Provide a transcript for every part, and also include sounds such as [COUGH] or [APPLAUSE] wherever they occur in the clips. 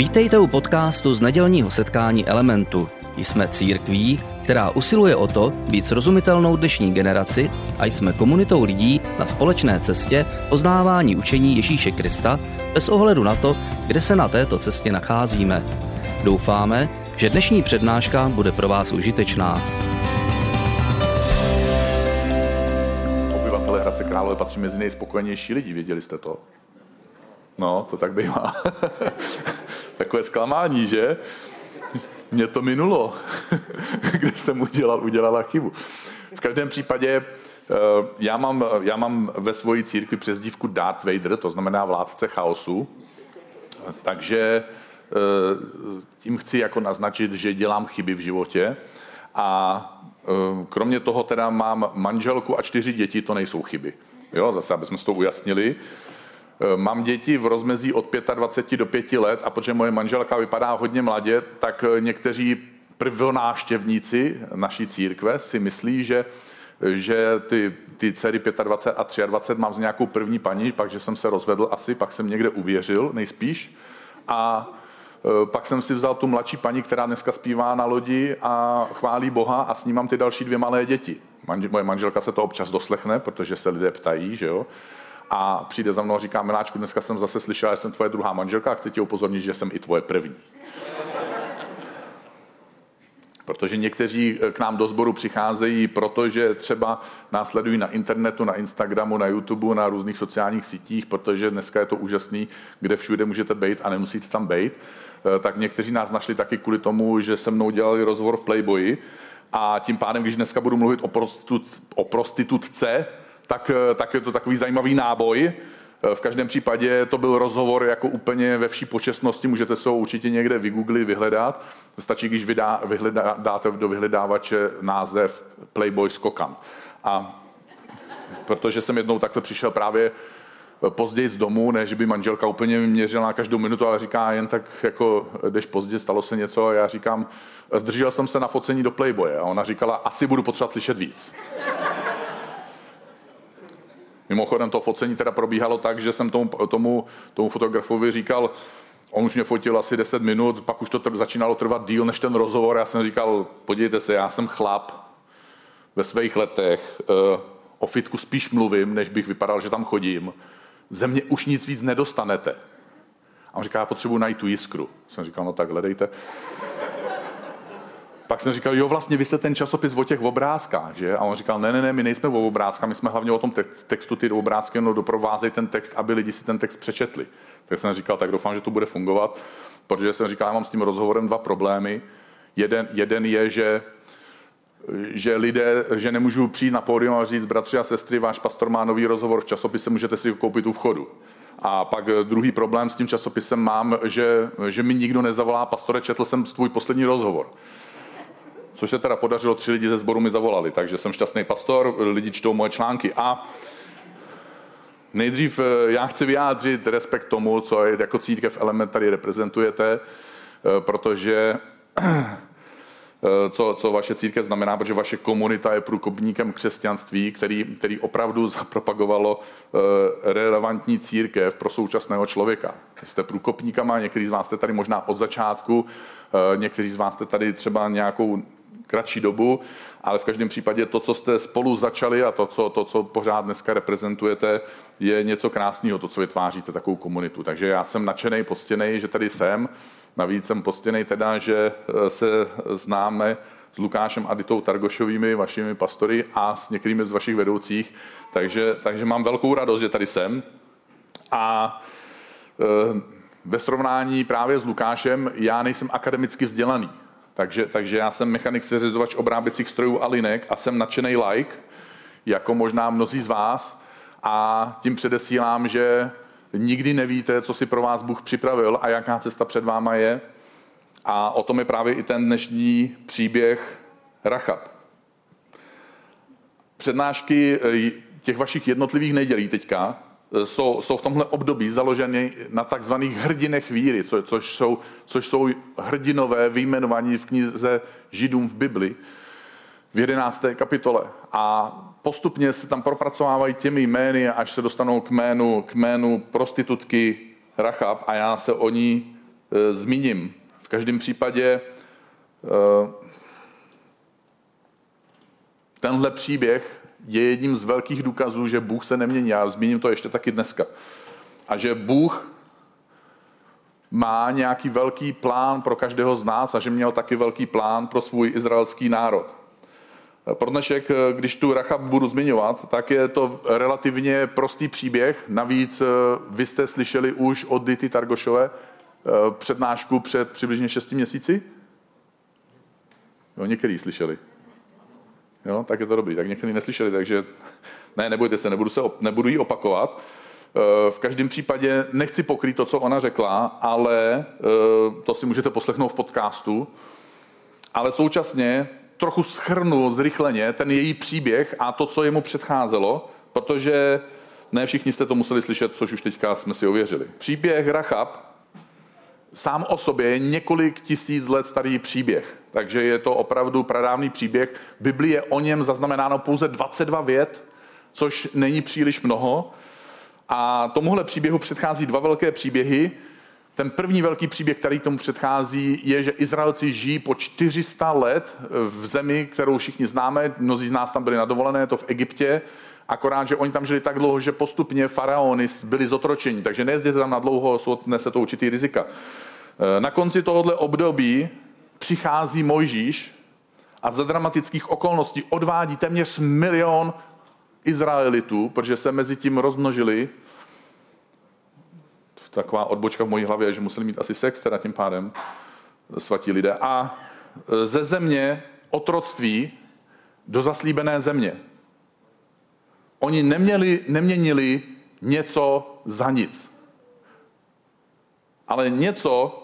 Vítejte u podcastu z nedělního setkání Elementu. Jsme církví, která usiluje o to být srozumitelnou dnešní generaci a jsme komunitou lidí na společné cestě poznávání učení Ježíše Krista bez ohledu na to, kde se na této cestě nacházíme. Doufáme, že dnešní přednáška bude pro vás užitečná. Obyvatele Hradce Králové patří mezi nejspokojenější lidi, věděli jste to? No, to tak bývá. [LAUGHS] Takové zklamání, že? Mě to minulo, [LAUGHS] kde jsem udělal, udělala chybu. V každém případě eh, já mám, já mám ve svoji církvi přezdívku Darth Vader, to znamená vládce chaosu, takže eh, tím chci jako naznačit, že dělám chyby v životě a eh, kromě toho teda mám manželku a čtyři děti, to nejsou chyby. Jo, zase, aby jsme to ujasnili. Eh, mám děti v rozmezí od 25 do 5 let a protože moje manželka vypadá hodně mladě, tak eh, někteří prvonáštěvníci naší církve si myslí, že že ty, ty dcery 25 a 23 mám z nějakou první paní, pak, že jsem se rozvedl asi, pak jsem někde uvěřil, nejspíš. A eh, pak jsem si vzal tu mladší paní, která dneska zpívá na lodi a chválí Boha a s ní mám ty další dvě malé děti. Moje manželka se to občas doslechne, protože se lidé ptají, že jo a přijde za mnou a říká, Miláčku, dneska jsem zase slyšela, že jsem tvoje druhá manželka a chci tě upozornit, že jsem i tvoje první. Protože někteří eh, k nám do sboru přicházejí, protože třeba následují na internetu, na Instagramu, na YouTube, na různých sociálních sítích, protože dneska je to úžasný, kde všude můžete být a nemusíte tam být. Eh, tak někteří nás našli taky kvůli tomu, že se mnou dělali rozhovor v Playboyi a tím pádem, když dneska budu mluvit o, o prostitutce, tak, eh, tak je to takový zajímavý náboj. Eh, v každém případě to byl rozhovor jako úplně ve vší počestnosti, můžete se ho určitě někde vygooglit, vyhledat. Stačí, když vydá, vyhledá, dáte do vyhledávače název Playboy Skokan. A protože jsem jednou takhle přišel právě eh, později z domu, než by manželka úplně měřila na každou minutu, ale říká jen tak, jako jdeš pozdě, stalo se něco a já říkám, zdržel jsem se na focení do Playboye a ona říkala, asi budu potřebovat slyšet víc. Mimochodem to focení teda probíhalo tak, že jsem tomu, tomu, tomu fotografovi říkal, on už mě fotil asi 10 minut, pak už to tr- začínalo trvat díl než ten rozhovor. Já jsem říkal, podívejte se, já jsem chlap ve svých letech, uh, o fitku spíš mluvím, než bych vypadal, že tam chodím. Ze mě už nic víc nedostanete. A on říká, já potřebuji najít tu jiskru. Jsem říkal, no tak hledejte. Pak jsem říkal, jo, vlastně vy jste ten časopis o těch obrázkách, že? A on říkal, ne, ne, ne, my nejsme o obrázkách, my jsme hlavně o tom textu, ty obrázky no, doprovázejí ten text, aby lidi si ten text přečetli. Tak jsem říkal, tak doufám, že to bude fungovat, protože jsem říkal, já mám s tím rozhovorem dva problémy. Jeden, jeden je, že že lidé, že nemůžu přijít na pódium a říct, bratři a sestry, váš pastor má nový rozhovor v časopise, můžete si ho koupit u vchodu. A pak druhý problém s tím časopisem mám, že, že mi nikdo nezavolá, pastore, četl jsem tvůj poslední rozhovor což se teda podařilo, tři lidi ze sboru mi zavolali, takže jsem šťastný pastor, lidi čtou moje články a nejdřív eh, já chci vyjádřit respekt tomu, co jako církev Element tady reprezentujete, eh, protože eh, co, co vaše církev znamená, protože vaše komunita je průkopníkem křesťanství, který, který opravdu [LAUGHS] zapropagovalo relevantní církev pro současného člověka. Jste průkopníkama, někteří z vás jste tady možná od začátku, někteří z vás jste tady třeba nějakou kratší dobu, ale v každém případě to, co jste spolu začali a to, co, to, co pořád dneska reprezentujete, je něco krásného, to, co vytváříte, takovou komunitu. Takže já jsem nadšený, poctěný, že tady jsem. Navíc jsem poctěný teda, že eh, se známe s Lukášem Aditou Targošovými, vašimi pastory a s některými z vašich vedoucích. Takže, takže mám velkou radost, že tady jsem. A e, ve srovnání právě s Lukášem, já nejsem akademicky vzdělaný. Takže, takže já jsem mechanik seřizovač obráběcích strojů a linek a jsem nadšený like, jako možná mnozí z vás. A tím předesílám, že nikdy nevíte, co si pro vás Bůh připravil a jaká cesta před váma je. A o tom je právě i ten dnešní příběh Rachab. Přednášky eh, těch vašich jednotlivých nedělí teďka jsou, jsou v tomhle období založeny na takzvaných hrdinech víry, co, což, jsou, což jsou hrdinové vyjmenovaní v knize Židům v Bibli v 11. kapitole. A postupně se tam propracovávají těmi jmény, až se dostanou k jménu, k jménu prostitutky Rachab a já se o ní e, zmíním. V každém případě e, tenhle příběh je jedním z velkých důkazů, že Bůh se nemění. Já zmíním to ještě taky dneska. A že Bůh má nějaký velký plán pro každého z nás a že měl taky velký plán pro svůj izraelský národ. Pro dnešek, když tu Rachab budu zmiňovat, tak je to relativně prostý příběh. Navíc eh, vy jste slyšeli už od Dity Targošové eh, přednášku před přibližně 6 měsíci? Jo, některý slyšeli. Jo, tak je to dobrý. Tak někteří neslyšeli, takže [LAUGHS] ne, nebojte se, nebudu, se, nebudu ji opakovat. Eh, v každém případě nechci pokrýt to, co ona řekla, ale to si můžete poslechnout v podcastu. Ale současně trochu schrnu zrychleně ten její příběh a to, co jemu předcházelo, protože ne všichni jste to museli slyšet, což už teďka jsme si ověřili. Příběh Rachab sám o sobě je několik tisíc let starý příběh. Takže je to opravdu pradávný příběh. Bibli je o něm zaznamenáno pouze 22 vět, což není příliš mnoho. A tomuhle příběhu předchází dva velké příběhy. Ten první velký příběh, který tomu předchází, je, že Izraelci žijí po 400 let v zemi, kterou všichni známe. Mnozí z nás tam byli na dovolené, to v Egyptě. Akorát, že oni tam žili tak dlouho, že postupně faraony byli zotročeni. Takže nejezděte tam na dlouho, nese to určitý rizika. E, na konci tohohle období přichází Mojžíš a za dramatických okolností odvádí téměř milion Izraelitů, protože se mezi tím rozmnožili taková odbočka v mojí hlavě, že museli mít asi sex teda tím pádem svatí lidé. A ze země otroctví do zaslíbené země. Oni neměli, neměnili něco za nic. Ale něco,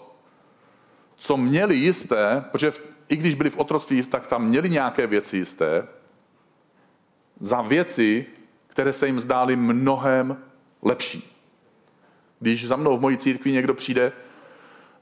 co měli jisté, protože v, i když byli v otroctví, tak tam měli nějaké věci jisté, za věci, které se jim zdály mnohem lepší. Když za mnou v mojí církvi někdo přijde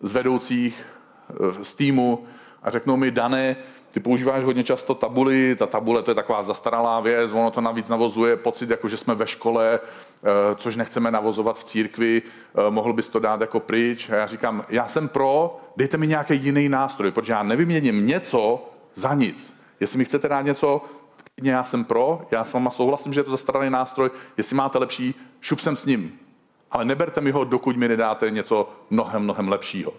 z vedoucích, eh, z týmu a řeknou mi, Dané, ty používáš hodně často tabuly, ta tabule to je taková zastaralá věc, ono to navíc navozuje pocit, jako že jsme ve škole, eh, což nechceme navozovat v církvi, eh, mohl bys to dát jako pryč. A já říkám, já jsem pro, dejte mi nějaký jiný nástroj, protože já nevyměním něco za nic. Jestli mi chcete dát něco, já jsem pro, já s váma souhlasím, že je to zastaralý nástroj, jestli máte lepší, šup jsem s ním ale neberte mi ho, dokud mi nedáte něco mnohem, mnohem lepšího.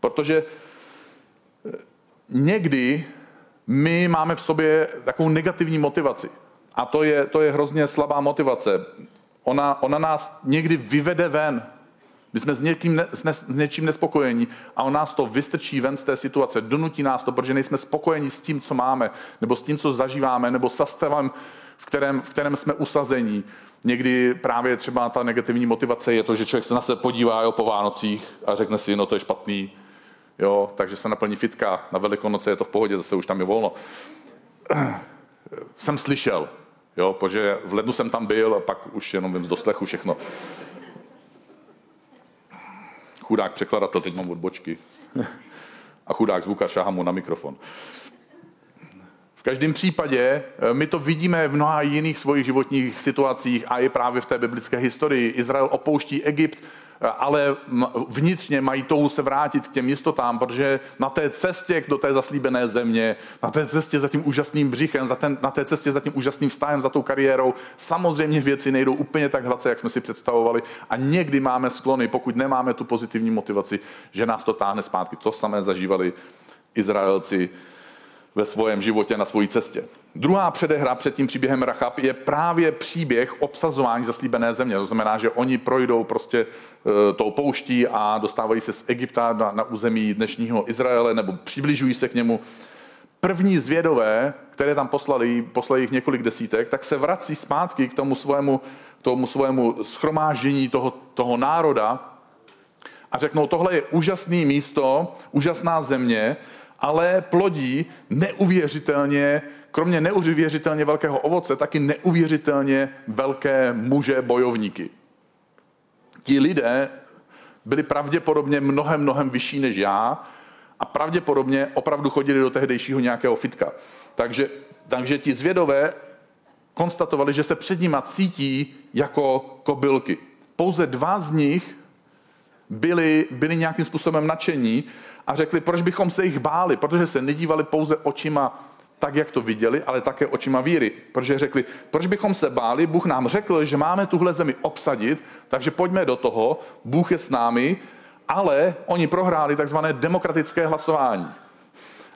Protože někdy my máme v sobě takovou negativní motivaci. A to je, to je hrozně slabá motivace. Ona, ona nás někdy vyvede ven. My jsme s, někým ne, s, ne, s něčím nespokojení a on nás to vystrčí ven z té situace, donutí nás to, protože nejsme spokojeni s tím, co máme, nebo s tím, co zažíváme, nebo s stavem, v kterém, v kterém jsme usazení. Někdy právě třeba ta negativní motivace je to, že člověk se na sebe podívá jo, po Vánocích a řekne si, no to je špatný, jo, takže se naplní fitka, na Velikonoce je to v pohodě, zase už tam je volno. Jsem slyšel, jo, protože v lednu jsem tam byl a pak už jenom vím z doslechu všechno. Chudák překladatel, teď mám odbočky. A chudák zvuka šáhá mu na mikrofon každém případě eh, my to vidíme v mnoha jiných svojich životních situacích a i právě v té biblické historii. Izrael opouští Egypt, eh, ale vnitřně mají touhu se vrátit k těm jistotám, protože na té cestě do té zaslíbené země, na té cestě za tím úžasným břichem, za ten, na té cestě za tím úžasným vztahem, za tou kariérou, samozřejmě věci nejdou úplně tak hladce, jak jsme si představovali a někdy máme sklony, pokud nemáme tu pozitivní motivaci, že nás to táhne zpátky. To samé zažívali Izraelci ve svém životě na své cestě. Druhá předehra před tím příběhem Rachab je právě příběh obsazování zaslíbené země. To znamená, že oni projdou prostě e, tou pouští a dostávají se z Egypta na, na území dnešního Izraele nebo přibližují se k němu. První zvědové, které tam poslali, poslali jich několik desítek, tak se vrací zpátky k tomu svému, tomu svému schromáždění toho, toho národa a řeknou, tohle je úžasné místo, úžasná země, ale plodí neuvěřitelně, kromě neuvěřitelně velkého ovoce, taky neuvěřitelně velké muže bojovníky. Ti lidé byli pravděpodobně mnohem, mnohem vyšší než já a pravděpodobně opravdu chodili do tehdejšího nějakého fitka. Takže, takže ti zvědové konstatovali, že se před nima cítí jako kobylky. Pouze dva z nich byli, byli nějakým způsobem nadšení a řekli, proč bychom se jich báli, protože se nedívali pouze očima tak, jak to viděli, ale také očima víry. Protože řekli, proč bychom se báli, Bůh nám řekl, že máme tuhle zemi obsadit, takže pojďme do toho, Bůh je s námi, ale oni prohráli takzvané demokratické hlasování.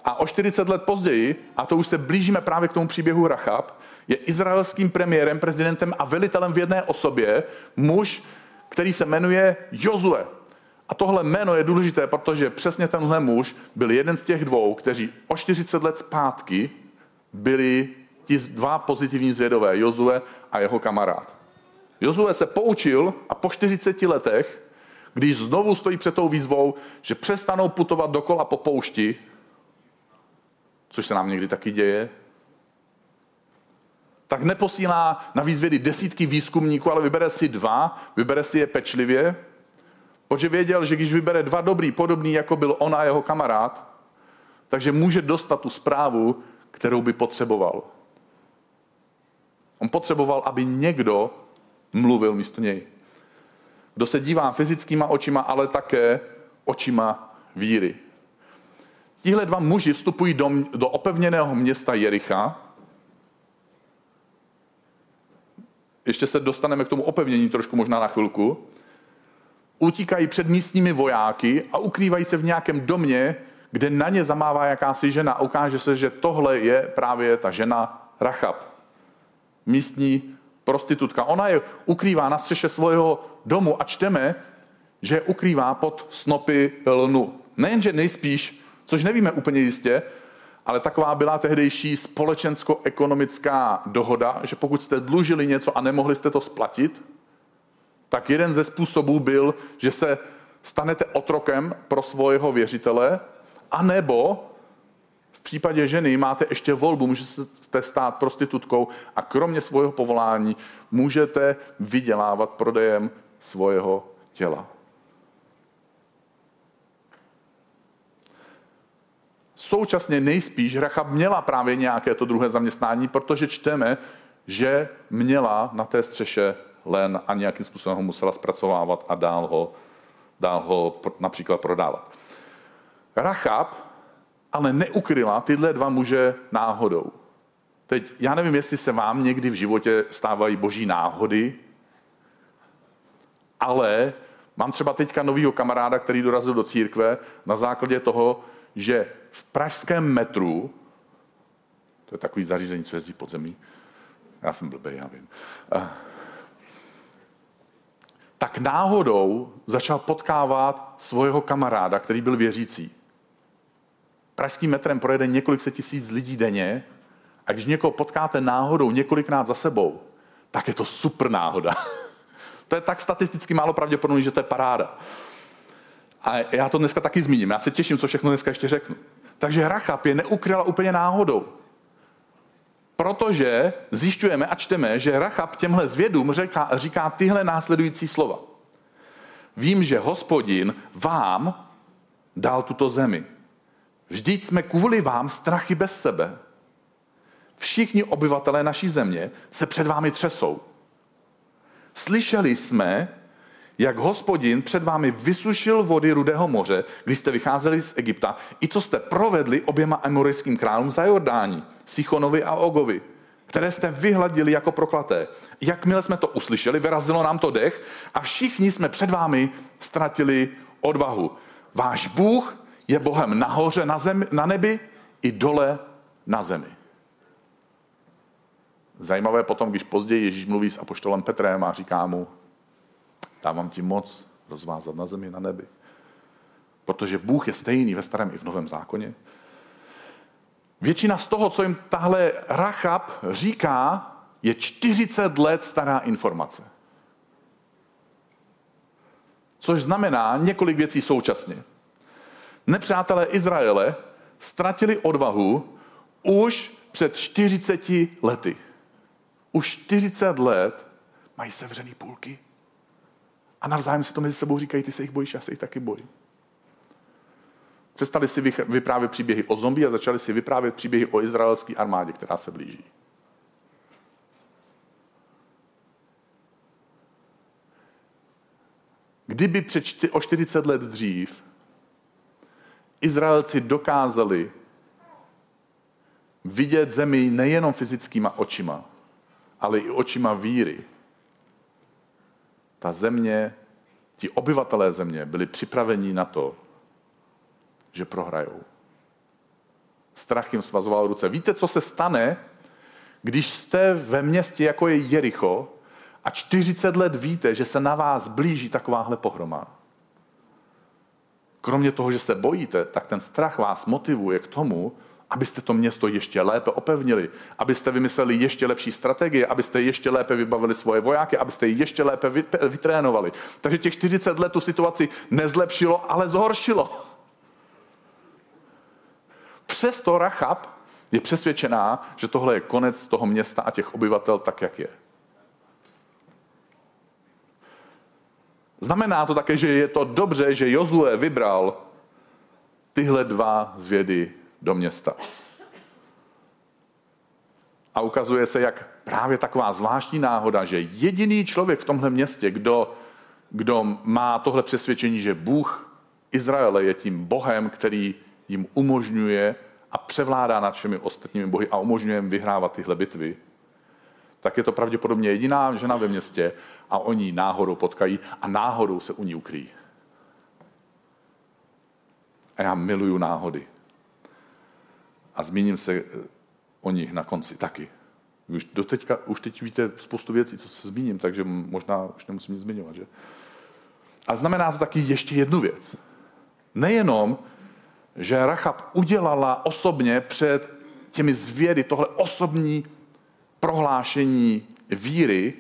A o 40 let později, a to už se blížíme právě k tomu příběhu Rachab, je izraelským premiérem, prezidentem a velitelem v jedné osobě muž, který se jmenuje Jozue. A tohle jméno je důležité, protože přesně tenhle muž byl jeden z těch dvou, kteří o 40 let zpátky byli ti dva pozitivní zvědové, Jozue a jeho kamarád. Jozue se poučil a po 40 letech, když znovu stojí před tou výzvou, že přestanou putovat dokola po poušti, což se nám někdy taky děje, tak neposílá na výzvědy desítky výzkumníků, ale vybere si dva, vybere si je pečlivě, protože věděl, že když vybere dva dobrý, podobný, jako byl on a jeho kamarád, takže může dostat tu zprávu, kterou by potřeboval. On potřeboval, aby někdo mluvil místo něj. Kdo se dívá fyzickýma očima, ale také očima víry. Tihle dva muži vstupují do, do opevněného města Jericha. Ještě se dostaneme k tomu opevnění trošku možná na chvilku. Utíkají před místními vojáky a ukrývají se v nějakém domě, kde na ně zamává jakási žena ukáže se, že tohle je právě ta žena Rachab. Místní prostitutka. Ona je ukrývá na střeše svého domu a čteme, že je ukrývá pod snopy lnu. Nejenže nejspíš což nevíme úplně jistě, ale taková byla tehdejší společensko-ekonomická dohoda, že pokud jste dlužili něco a nemohli jste to splatit, tak jeden ze způsobů byl, že se stanete otrokem pro svého věřitele, anebo v případě ženy máte ještě volbu, můžete stát prostitutkou a kromě svého povolání můžete vydělávat prodejem svého těla. Současně nejspíš Rachab měla právě nějaké to druhé zaměstnání, protože čteme, že měla na té střeše len a nějakým způsobem ho musela zpracovávat a dál ho, dál ho například prodávat. Rachab ale neukryla tyhle dva muže náhodou. Teď já nevím, jestli se vám někdy v životě stávají boží náhody, ale mám třeba teďka novýho kamaráda, který dorazil do církve na základě toho, že v pražském metru, to je takový zařízení, co jezdí pod zemí, já jsem blbý, já vím, eh, tak náhodou začal potkávat svého kamaráda, který byl věřící. Pražským metrem projede několik set tisíc lidí denně a když někoho potkáte náhodou několikrát za sebou, tak je to super náhoda. [LAUGHS] to je tak statisticky málo pravděpodobné, že to je paráda. A já to dneska taky zmíním. Já se těším, co všechno dneska ještě řeknu. Takže Rachab je neukryla úplně náhodou. Protože zjišťujeme a čteme, že Rachab těmhle zvědům říká, říká tyhle následující slova. Vím, že hospodin vám dal tuto zemi. Vždyť jsme kvůli vám strachy bez sebe. Všichni obyvatelé naší země se před vámi třesou. Slyšeli jsme, jak hospodin před vámi vysušil vody Rudého moře, když jste vycházeli z Egypta, i co jste provedli oběma amorejským králům za Jordání, Sichonovi a Ogovi, které jste vyhladili jako proklaté. Jakmile jsme to uslyšeli, vyrazilo nám to dech a všichni jsme před vámi ztratili odvahu. Váš Bůh je Bohem nahoře na, zemi, na nebi i dole na zemi. Zajímavé potom, když později Ježíš mluví s apoštolem Petrem a říká mu, Dávám ti moc rozvázat na zemi, na nebi. Protože Bůh je stejný ve starém i v novém zákoně. Většina z toho, co jim tahle Rachab říká, je 40 let stará informace. Což znamená několik věcí současně. Nepřátelé Izraele ztratili odvahu už před 40 lety. Už 40 let mají sevřený půlky a navzájem si to mezi sebou říkají, ty se jich bojíš, já se jich taky bojím. Přestali si vyprávět příběhy o zombie a začali si vyprávět příběhy o izraelské armádě, která se blíží. kdyby před o 40 let dřív Izraelci dokázali vidět zemi nejenom fyzickýma očima, ale i očima víry. Ta země, ti obyvatelé země byli připraveni na to, že prohrajou. Strach jim svazoval ruce. Víte, co se stane, když jste ve městě, jako je Jericho, a 40 let víte, že se na vás blíží takováhle pohroma? Kromě toho, že se bojíte, tak ten strach vás motivuje k tomu, abyste to město ještě lépe opevnili, abyste vymysleli ještě lepší strategie, abyste ještě lépe vybavili svoje vojáky, abyste je ještě lépe vytrénovali. Takže těch 40 let tu situaci nezlepšilo, ale zhoršilo. Přesto Rachab je přesvědčená, že tohle je konec toho města a těch obyvatel tak, jak je. Znamená to také, že je to dobře, že Jozue vybral tyhle dva zvědy do města. A ukazuje se, jak právě taková zvláštní náhoda, že jediný člověk v tomhle městě, kdo, kdo má tohle přesvědčení, že Bůh Izraele je tím Bohem, který jim umožňuje a převládá nad všemi ostatními bohy a umožňuje jim vyhrávat tyhle bitvy, tak je to pravděpodobně jediná žena ve městě a oni náhodou potkají a náhodou se u ní ukryjí. A já miluju náhody. A zmíním se eh, o nich na konci taky. Už, doteďka, už teď víte spoustu věcí, co se zmíním, takže možná už nemusím nic zmiňovat. Že? A znamená to taky ještě jednu věc. Nejenom, že Rachab udělala osobně před těmi zvědy tohle osobní prohlášení víry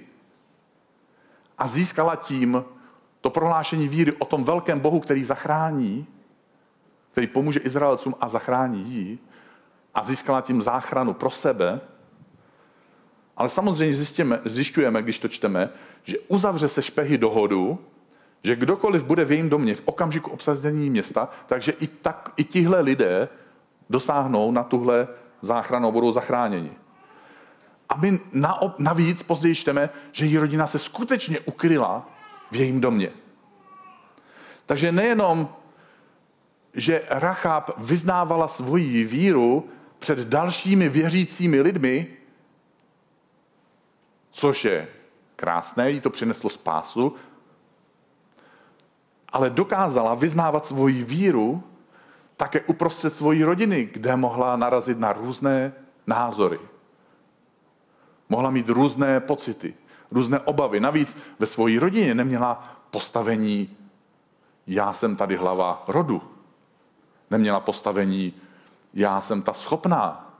a získala tím to prohlášení víry o tom velkém Bohu, který zachrání, který pomůže Izraelcům a zachrání jí a získala tím záchranu pro sebe. Ale samozřejmě zjistíme, zjišťujeme, když to čteme, že uzavře se špehy dohodu, že kdokoliv bude v jejím domě v okamžiku obsazení města, takže i, tak, i tihle lidé dosáhnou na tuhle záchranu, budou zachráněni. A my navíc později čteme, že její rodina se skutečně ukryla v jejím domě. Takže nejenom, že Rachab vyznávala svoji víru před dalšími věřícími lidmi, což je krásné, jí to přineslo spásu, ale dokázala vyznávat svoji víru také uprostřed svojí rodiny, kde mohla narazit na různé názory. Mohla mít různé pocity, různé obavy. Navíc ve své rodině neměla postavení já jsem tady hlava rodu. Neměla postavení já jsem ta schopná.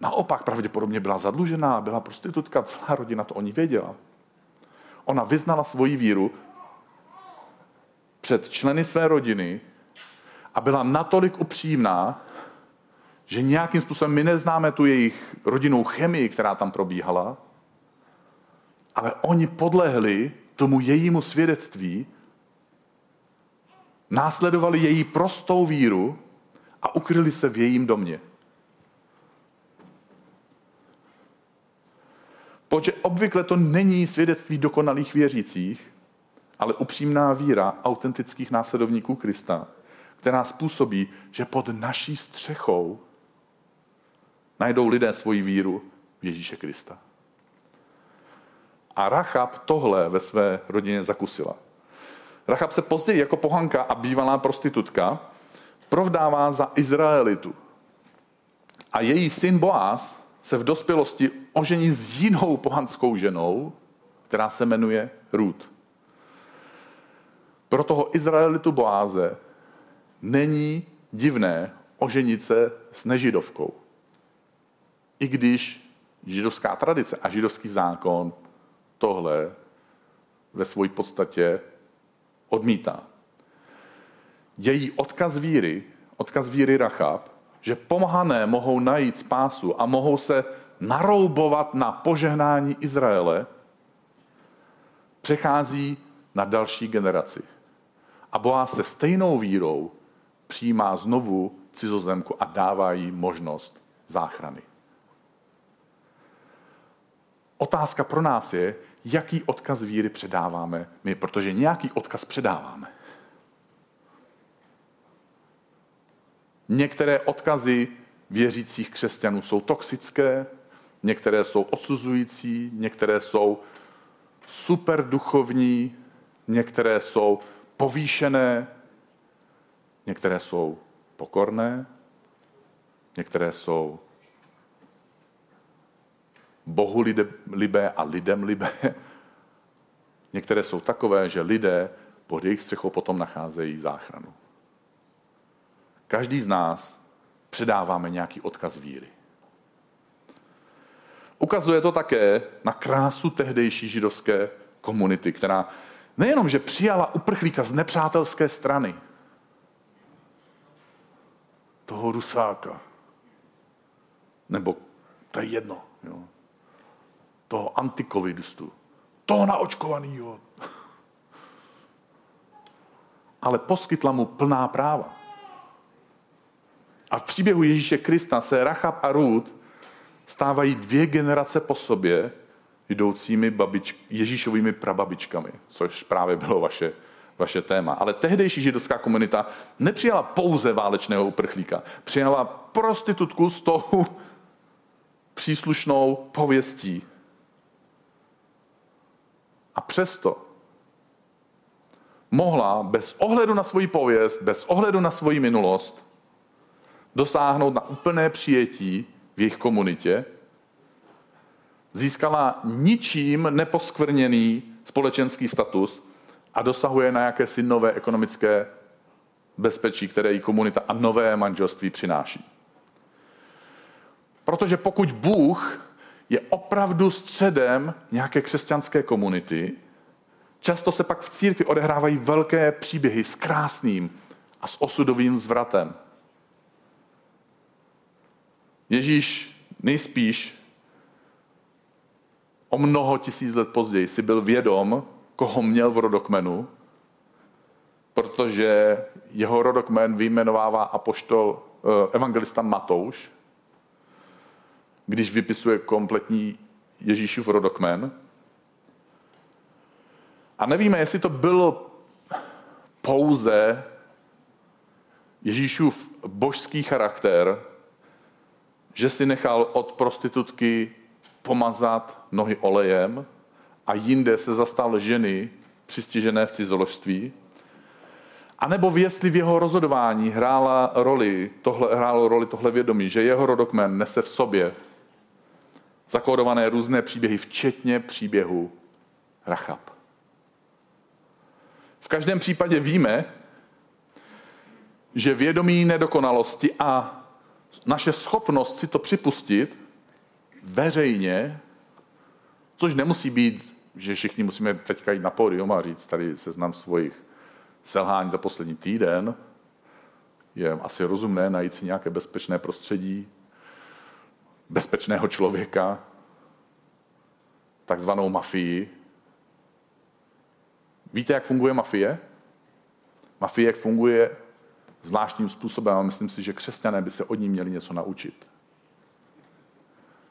Naopak pravděpodobně byla zadlužená, byla prostitutka, celá rodina to o ní věděla. Ona vyznala svoji víru před členy své rodiny a byla natolik upřímná, že nějakým způsobem my neznáme tu jejich rodinnou chemii, která tam probíhala, ale oni podlehli tomu jejímu svědectví, následovali její prostou víru a ukryli se v jejím domě. Protože obvykle to není svědectví dokonalých věřících, ale upřímná víra autentických následovníků Krista, která způsobí, že pod naší střechou najdou lidé svoji víru v Ježíše Krista. A Rachab tohle ve své rodině zakusila. Rachab se později jako pohanka a bývalá prostitutka provdává za Izraelitu. A její syn Boaz se v dospělosti ožení s jinou pohanskou ženou, která se jmenuje Ruth. Pro toho Izraelitu Boáze není divné oženit se s nežidovkou i když židovská tradice a židovský zákon tohle ve své podstatě odmítá. Její odkaz víry, odkaz víry Rachab, že pomahané mohou najít spásu a mohou se naroubovat na požehnání Izraele, přechází na další generaci. A Boá se stejnou vírou přijímá znovu cizozemku a dává jí možnost záchrany. otázka pro nás je, jaký odkaz víry předáváme my, protože nějaký odkaz předáváme. Některé odkazy věřících křesťanů jsou toxické, některé jsou odsuzující, některé jsou super duchovní, některé jsou povýšené, některé jsou pokorné, některé jsou Bohu libé a lidem libé. Některé jsou takové, že lidé pod jejich střechou potom nacházejí záchranu. Každý z nás předáváme nějaký odkaz víry. Ukazuje to také na krásu tehdejší židovské komunity, která nejenom, že přijala uprchlíka z nepřátelské strany, toho rusáka, nebo to je jedno, jo, toho antikovidistu, toho naočkovaného, [LAUGHS] ale poskytla mu plná práva. A v příběhu Ježíše Krista se Rachab a Ruth stávají dvě generace po sobě jdoucími babič, Ježíšovými prababičkami, což právě bylo vaše, vaše téma. Ale tehdejší židovská komunita nepřijala pouze válečného uprchlíka, přijala prostitutku s tou [LAUGHS] příslušnou pověstí. A přesto mohla bez ohledu na svoji pověst, bez ohledu na svoji minulost, dosáhnout na úplné přijetí v jejich komunitě, získala ničím neposkvrněný společenský status a dosahuje na jakési nové ekonomické bezpečí, které jí komunita a nové manželství přináší. Protože pokud Bůh je opravdu středem nějaké křesťanské komunity, často se pak v církvi odehrávají velké příběhy s krásným a s osudovým zvratem. Ježíš nejspíš o mnoho tisíc let později si byl vědom, koho měl v rodokmenu, protože jeho rodokmen vyjmenovává apoštol eh, evangelista Matouš, když vypisuje kompletní Ježíšův rodokmen. A nevíme, jestli to bylo pouze Ježíšův božský charakter, že si nechal od prostitutky pomazat nohy olejem a jinde se zastal ženy přistižené v cizoložství. A nebo jestli v jeho rozhodování hrála roli, tohle, hrálo roli tohle vědomí, že jeho rodokmen nese v sobě zakódované různé příběhy, včetně příběhu Rachab. V každém případě víme, že vědomí nedokonalosti a naše schopnost si to připustit veřejně, což nemusí být, že všichni musíme teďka jít na pódium a říct tady seznam svojich selhání za poslední týden, je asi rozumné najít si nějaké bezpečné prostředí, bezpečného člověka, takzvanou mafii. Víte, jak funguje mafie? Mafie jak funguje zvláštním způsobem a myslím si, že křesťané by se od ní měli něco naučit.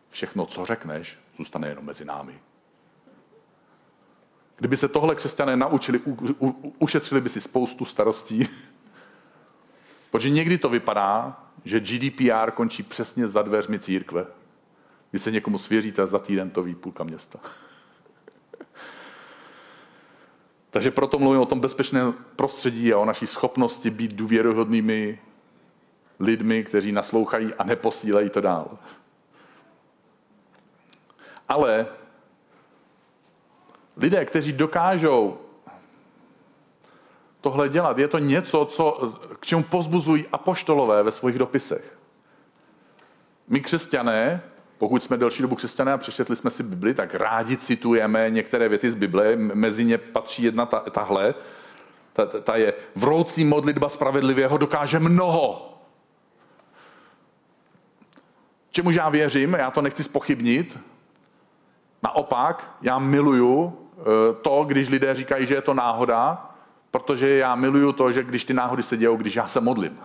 Všechno, co řekneš, zůstane jenom mezi námi. Kdyby se tohle křesťané naučili, u, u, ušetřili by si spoustu starostí. [LAUGHS] Protože někdy to vypadá, že GDPR končí přesně za dveřmi církve. Vy se někomu svěříte za týden to ví půlka města. [LAUGHS] Takže proto mluvím o tom bezpečném prostředí a o naší schopnosti být důvěryhodnými lidmi, kteří naslouchají a neposílají to dál. Ale lidé, kteří dokážou tohle dělat, je to něco, co, k čemu pozbuzují apoštolové ve svých dopisech. My křesťané pokud jsme delší dobu křesťané a přečetli jsme si Bibli, tak rádi citujeme některé věty z Bible. Mezi ně patří jedna ta, tahle. Ta, ta je vroucí modlitba spravedlivého dokáže mnoho. Čemuž já věřím, já to nechci spochybnit. Naopak, já miluju eh, to, když lidé říkají, že je to náhoda, protože já miluju to, že když ty náhody se dějou, když já se modlím.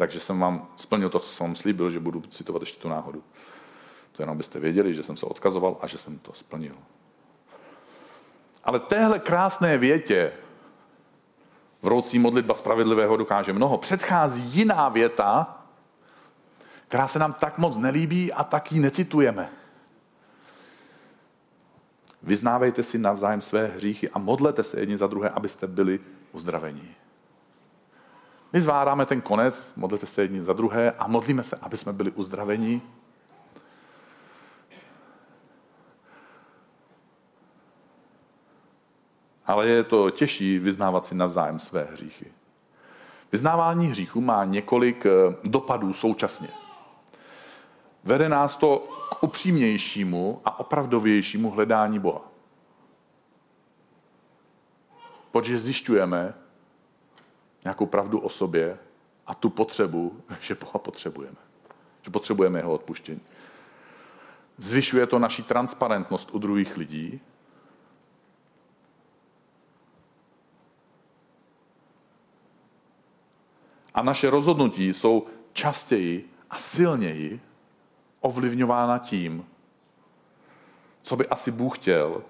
Takže jsem vám splnil to, co jsem vám slíbil, že budu citovat ještě tu náhodu. To jenom byste věděli, že jsem se odkazoval a že jsem to splnil. Ale téhle krásné větě vroucí modlitba spravedlivého dokáže mnoho. Předchází jiná věta, která se nám tak moc nelíbí a tak ji necitujeme. Vyznávejte si navzájem své hříchy a modlete se jedni za druhé, abyste byli uzdraveni. My zvádáme ten konec, modlete se jedni za druhé a modlíme se, aby jsme byli uzdraveni. Ale je to těžší vyznávat si navzájem své hříchy. Vyznávání hříchů má několik eh, dopadů současně. Vede nás to k upřímnějšímu a opravdovějšímu hledání Boha. Protože zjišťujeme nějakou pravdu o sobě a tu potřebu, [LAUGHS] že Boha potřebujeme. Že potřebujeme jeho odpuštění. Zvyšuje to naši transparentnost u druhých lidí. A naše rozhodnutí jsou častěji a silněji ovlivňována tím, co by asi Bůh chtěl,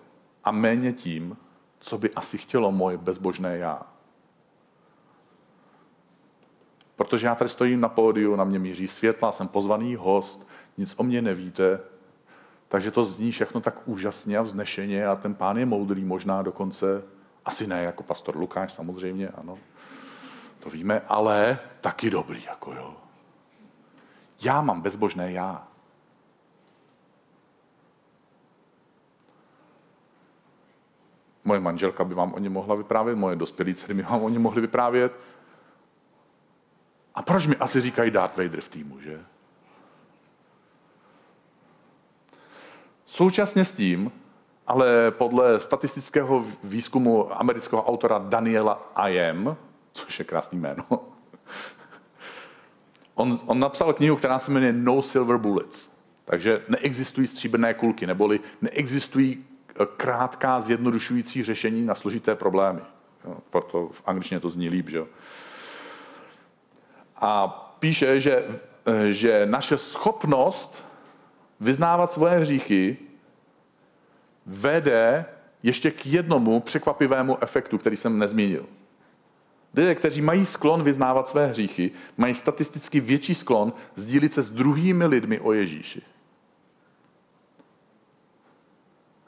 a méně tím, co by asi chtělo moje bezbožné já. Protože já tady stojím na pódiu, na mě míří světla, jsem pozvaný host, nic o mě nevíte, takže to zní všechno tak úžasně a vznešeně a ten pán je moudrý možná dokonce, asi ne jako pastor Lukáš samozřejmě, ano, to víme, ale taky dobrý, jako jo. Já mám bezbožné já. Moje manželka by vám o ně mohla vyprávět, moje dospělí dcery by vám o ně mohly vyprávět. A proč mi asi říkají Darth Vader v týmu, že? Současně s tím, ale podle statistického výzkumu amerického autora Daniela I.M., což je krásný jméno, on, on napsal knihu, která se jmenuje No Silver Bullets. Takže neexistují stříbrné kulky, neboli neexistují krátká zjednodušující řešení na složité problémy. Jo, proto v angličtině to zní líp. Že? A píše, že, že naše schopnost vyznávat svoje hříchy vede ještě k jednomu překvapivému efektu, který jsem nezmínil. Lidé, kteří mají sklon vyznávat své hříchy, mají statisticky větší sklon sdílit se s druhými lidmi o Ježíši.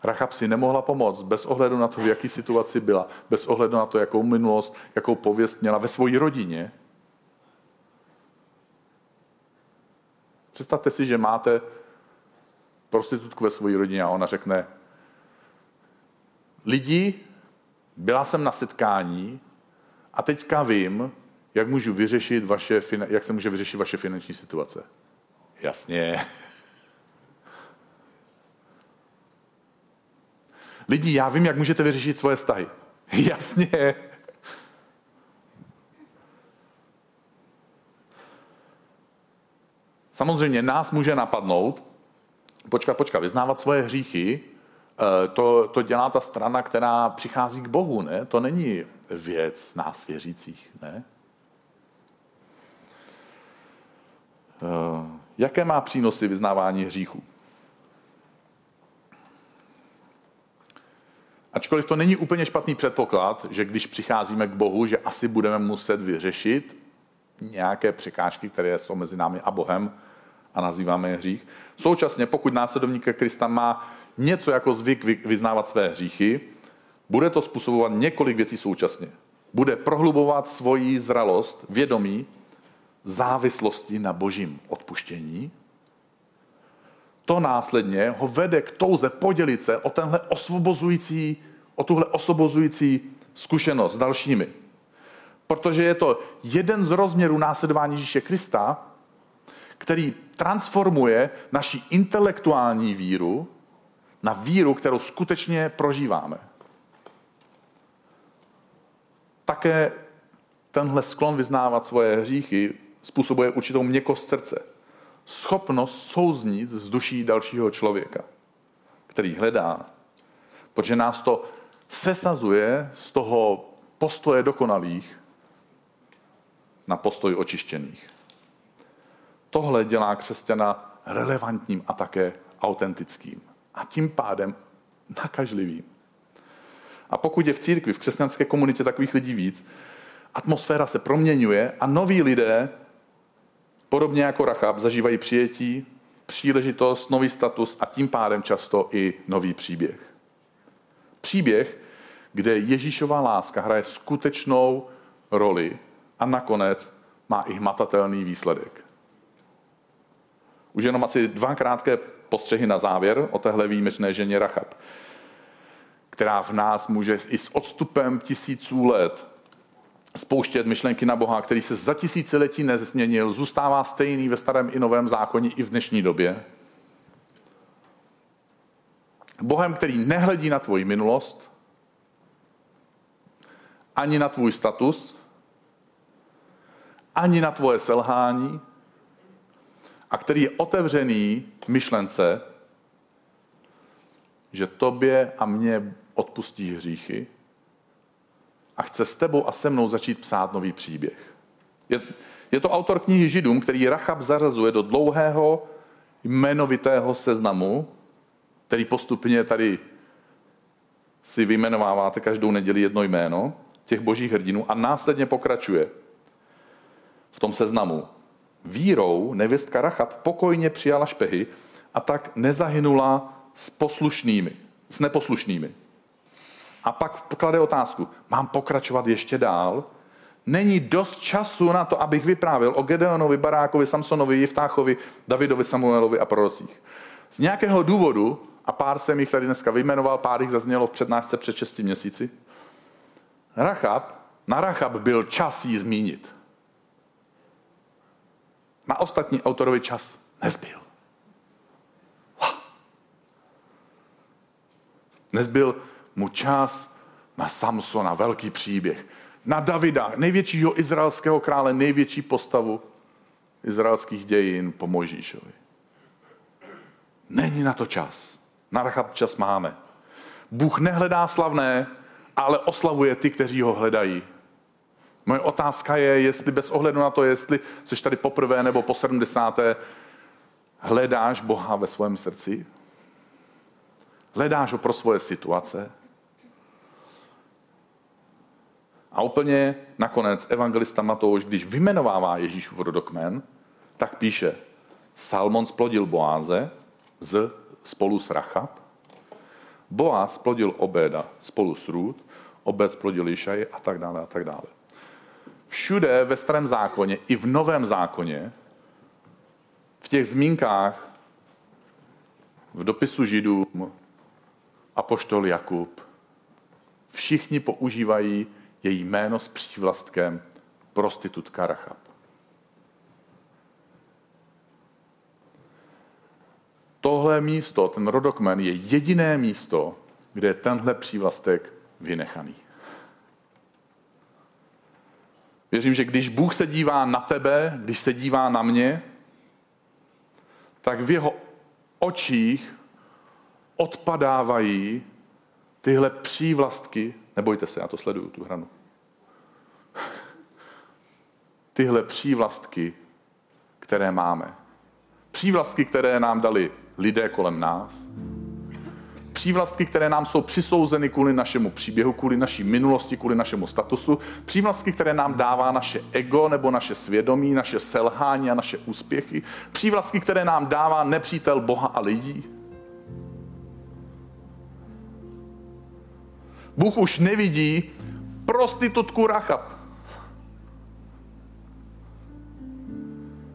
Rachab si nemohla pomoct bez ohledu na to, v jaký situaci byla, bez ohledu na to, jakou minulost, jakou pověst měla ve své rodině. Představte si, že máte prostitutku ve své rodině a ona řekne, lidi, byla jsem na setkání a teďka vím, jak můžu vyřešit vaše, jak se může vyřešit vaše finanční situace. Jasně. [LAUGHS] Lidi, já vím, jak můžete vyřešit svoje vztahy. [LAUGHS] Jasně. Samozřejmě nás může napadnout, počkat, počkat, vyznávat svoje hříchy, eh, to, to dělá ta strana, která přichází k Bohu, ne? To není věc nás věřících, ne? Eh, jaké má přínosy vyznávání hříchů? Ačkoliv to není úplně špatný předpoklad, že když přicházíme k Bohu, že asi budeme muset vyřešit nějaké překážky, které jsou mezi námi a Bohem a nazýváme je hřích. Současně, pokud následovník Krista má něco jako zvyk vyznávat své hříchy, bude to způsobovat několik věcí současně. Bude prohlubovat svoji zralost, vědomí, závislosti na božím odpuštění, to následně ho vede k touze podělit se o tenhle osvobozující, o tuhle osvobozující zkušenost s dalšími. Protože je to jeden z rozměrů následování Ježíše Krista, který transformuje naši intelektuální víru na víru, kterou skutečně prožíváme. Také tenhle sklon vyznávat svoje hříchy způsobuje určitou měkost srdce schopnost souznít z duší dalšího člověka, který hledá. Protože nás to sesazuje z toho postoje dokonalých na postoj očištěných. Tohle dělá křesťana relevantním a také autentickým a tím pádem nakažlivým. A pokud je v církvi, v křesťanské komunitě takových lidí víc, atmosféra se proměňuje a noví lidé, podobně jako Rachab, zažívají přijetí, příležitost, nový status a tím pádem často i nový příběh. Příběh, kde Ježíšová láska hraje skutečnou roli a nakonec má i hmatatelný výsledek. Už jenom asi dva krátké postřehy na závěr o téhle výjimečné ženě Rachab, která v nás může i s odstupem tisíců let spouštět myšlenky na Boha, který se za tisíciletí nezměnil, zůstává stejný ve starém i novém zákoně i v dnešní době. Bohem, který nehledí na tvoji minulost, ani na tvůj status, ani na tvoje selhání, a který je otevřený myšlence, že tobě a mně odpustí hříchy a chce s tebou a se mnou začít psát nový příběh. Je, je to autor knihy Židům, který Rachab zařazuje do dlouhého jmenovitého seznamu, který postupně tady si vyjmenováváte každou neděli jedno jméno těch božích hrdinů a následně pokračuje v tom seznamu. Vírou nevěstka Rachab pokojně přijala špehy a tak nezahynula s poslušnými, s neposlušnými. A pak klade otázku, mám pokračovat ještě dál? Není dost času na to, abych vyprávěl o Gedeonovi, Barákovi, Samsonovi, Jiftáchovi, Davidovi, Samuelovi a prorocích. Z nějakého důvodu, a pár jsem jich tady dneska vyjmenoval, pár jich zaznělo v přednášce před 6 měsíci, Rachab, na Rachab byl čas jí zmínit. Na ostatní autorovi čas nezbyl. Nezbyl mu čas na Samsona, velký příběh. Na Davida, největšího izraelského krále, největší postavu izraelských dějin po Mojžíšovi. Není na to čas. Na Rachab čas máme. Bůh nehledá slavné, ale oslavuje ty, kteří ho hledají. Moje otázka je, jestli bez ohledu na to, jestli jsi tady poprvé nebo po 70. hledáš Boha ve svém srdci? Hledáš ho pro svoje situace? A úplně nakonec evangelista Matouš, když vymenovává Ježíšův rodokmen, tak píše, Salmon splodil Boáze z, spolu s Rachab, Boaz splodil Obeda spolu s Růd, Obed splodil Išaj a tak dále a tak dále. Všude ve starém zákoně i v novém zákoně, v těch zmínkách, v dopisu židům, apoštol Jakub, všichni používají její jméno s přívlastkem prostitutka Rachab. Tohle místo, ten rodokmen, je jediné místo, kde je tenhle přívlastek vynechaný. Věřím, že když Bůh se dívá na tebe, když se dívá na mě, tak v jeho očích odpadávají tyhle přívlastky, nebojte se, já to sleduju, tu hranu. [LAUGHS] Tyhle přívlastky, které máme. Přívlastky, které nám dali lidé kolem nás, přívlastky, které nám jsou přisouzeny kvůli našemu příběhu, kvůli naší minulosti, kvůli našemu statusu, přívlastky, které nám dává naše ego nebo naše svědomí, naše selhání a naše úspěchy, přívlastky, které nám dává nepřítel Boha a lidí. Bůh už nevidí prostitutku Rachab.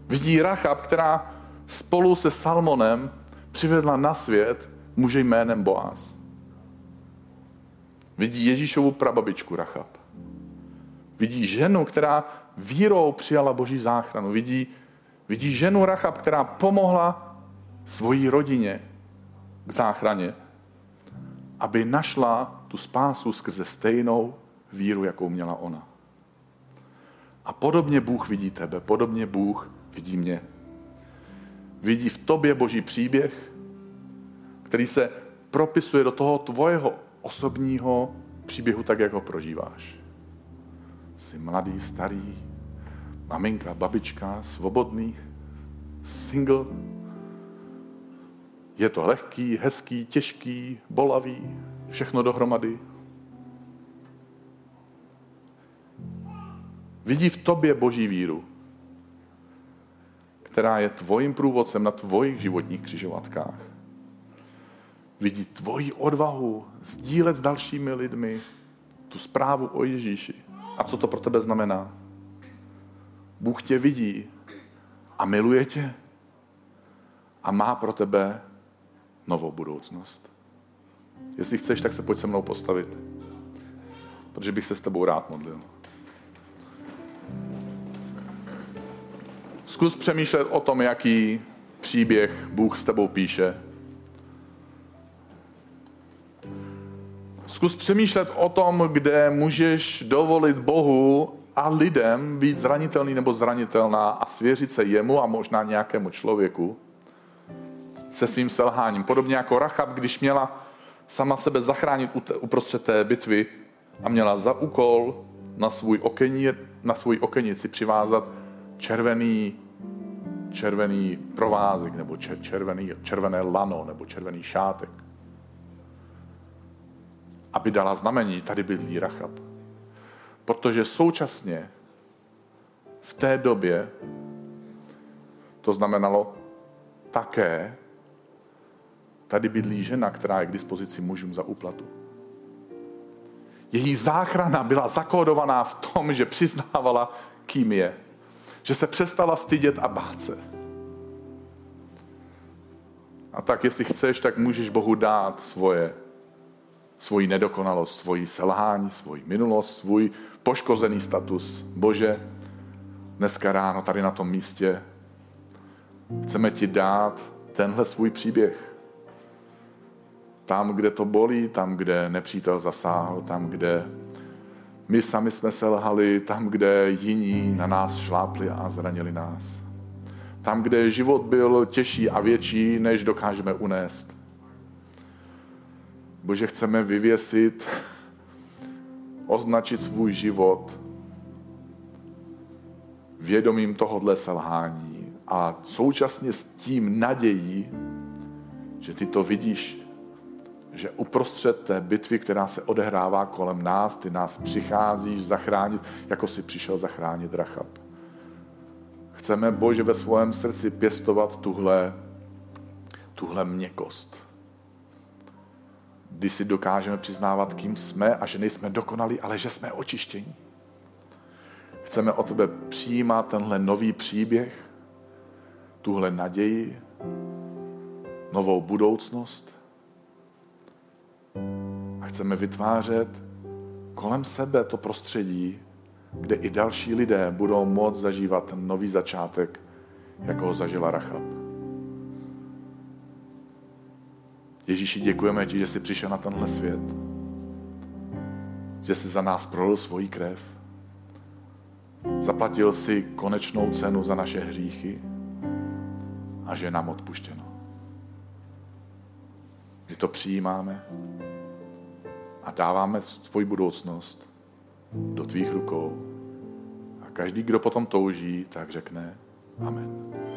Vidí Rachab, která spolu se Salmonem přivedla na svět muže jménem Boaz. Vidí Ježíšovu prababičku Rachab. Vidí ženu, která vírou přijala boží záchranu. Vidí, vidí ženu Rachab, která pomohla svojí rodině k záchraně, aby našla tu spásu skrze stejnou víru, jakou měla ona. A podobně Bůh vidí tebe, podobně Bůh vidí mě. Vidí v tobě boží příběh, který se propisuje do toho tvojeho osobního příběhu tak, jak ho prožíváš. Jsi mladý, starý, maminka, babička, svobodný, single, Je to lehký, hezký, těžký, bolavý, všechno dohromady. Vidí v tobě boží víru, která je tvojím průvodcem na tvojich životních křižovatkách. Vidí tvoji odvahu sdílet s dalšími lidmi tu zprávu o Ježíši. A co to pro tebe znamená? Bůh tě vidí a miluje tě a má pro tebe novou budoucnost. Jestli chceš, tak se pojď se mnou postavit, protože bych se s tebou rád modlil. Zkus přemýšlet o tom, jaký příběh Bůh s tebou píše. Zkus přemýšlet o tom, kde můžeš dovolit Bohu a lidem být zranitelný nebo zranitelná a svěřit se jemu a možná nějakému člověku se svým selháním. Podobně jako Rachab, když měla sama sebe zachránit uprostřed té bitvy a měla za úkol na svůj, okení, na svůj okenici přivázat červený, červený provázek nebo červený, červené lano nebo červený šátek. Aby dala znamení, tady bydlí Rachab. Protože současně v té době to znamenalo také, tady bydlí žena, která je k dispozici mužům za úplatu. Její záchrana byla zakódovaná v tom, že přiznávala, kým je. Že se přestala stydět a bát se. A tak, jestli chceš, tak můžeš Bohu dát svoje, svoji nedokonalost, svoji selhání, svoji minulost, svůj poškozený status. Bože, dneska ráno tady na tom místě chceme ti dát tenhle svůj příběh. Tam, kde to bolí, tam, kde nepřítel zasáhl, tam, kde my sami jsme selhali, tam, kde jiní na nás šlápli a zranili nás. Tam, kde život byl těžší a větší, než dokážeme unést. Bože, chceme vyvěsit označit svůj život vědomím tohohle selhání a současně s tím nadějí, že ty to vidíš, že uprostřed té bitvy, která se odehrává kolem nás, ty nás přicházíš zachránit, jako si přišel zachránit Rachab. Chceme, Bože, ve svém srdci pěstovat tuhle, tuhle měkost kdy si dokážeme přiznávat, kým jsme a že nejsme dokonalí, ale že jsme očištění. Chceme od tebe přijímat tenhle nový příběh, tuhle naději, novou budoucnost. A chceme vytvářet kolem sebe to prostředí, kde i další lidé budou moct zažívat ten nový začátek, jako ho zažila Rachab. Ježíši, děkujeme ti, že jsi přišel na tenhle svět. Že jsi za nás prolil svoji krev. Zaplatil si konečnou cenu za naše hříchy a že je nám odpuštěno. My to přijímáme a dáváme svoji budoucnost do tvých rukou. A každý, kdo potom touží, tak řekne Amen.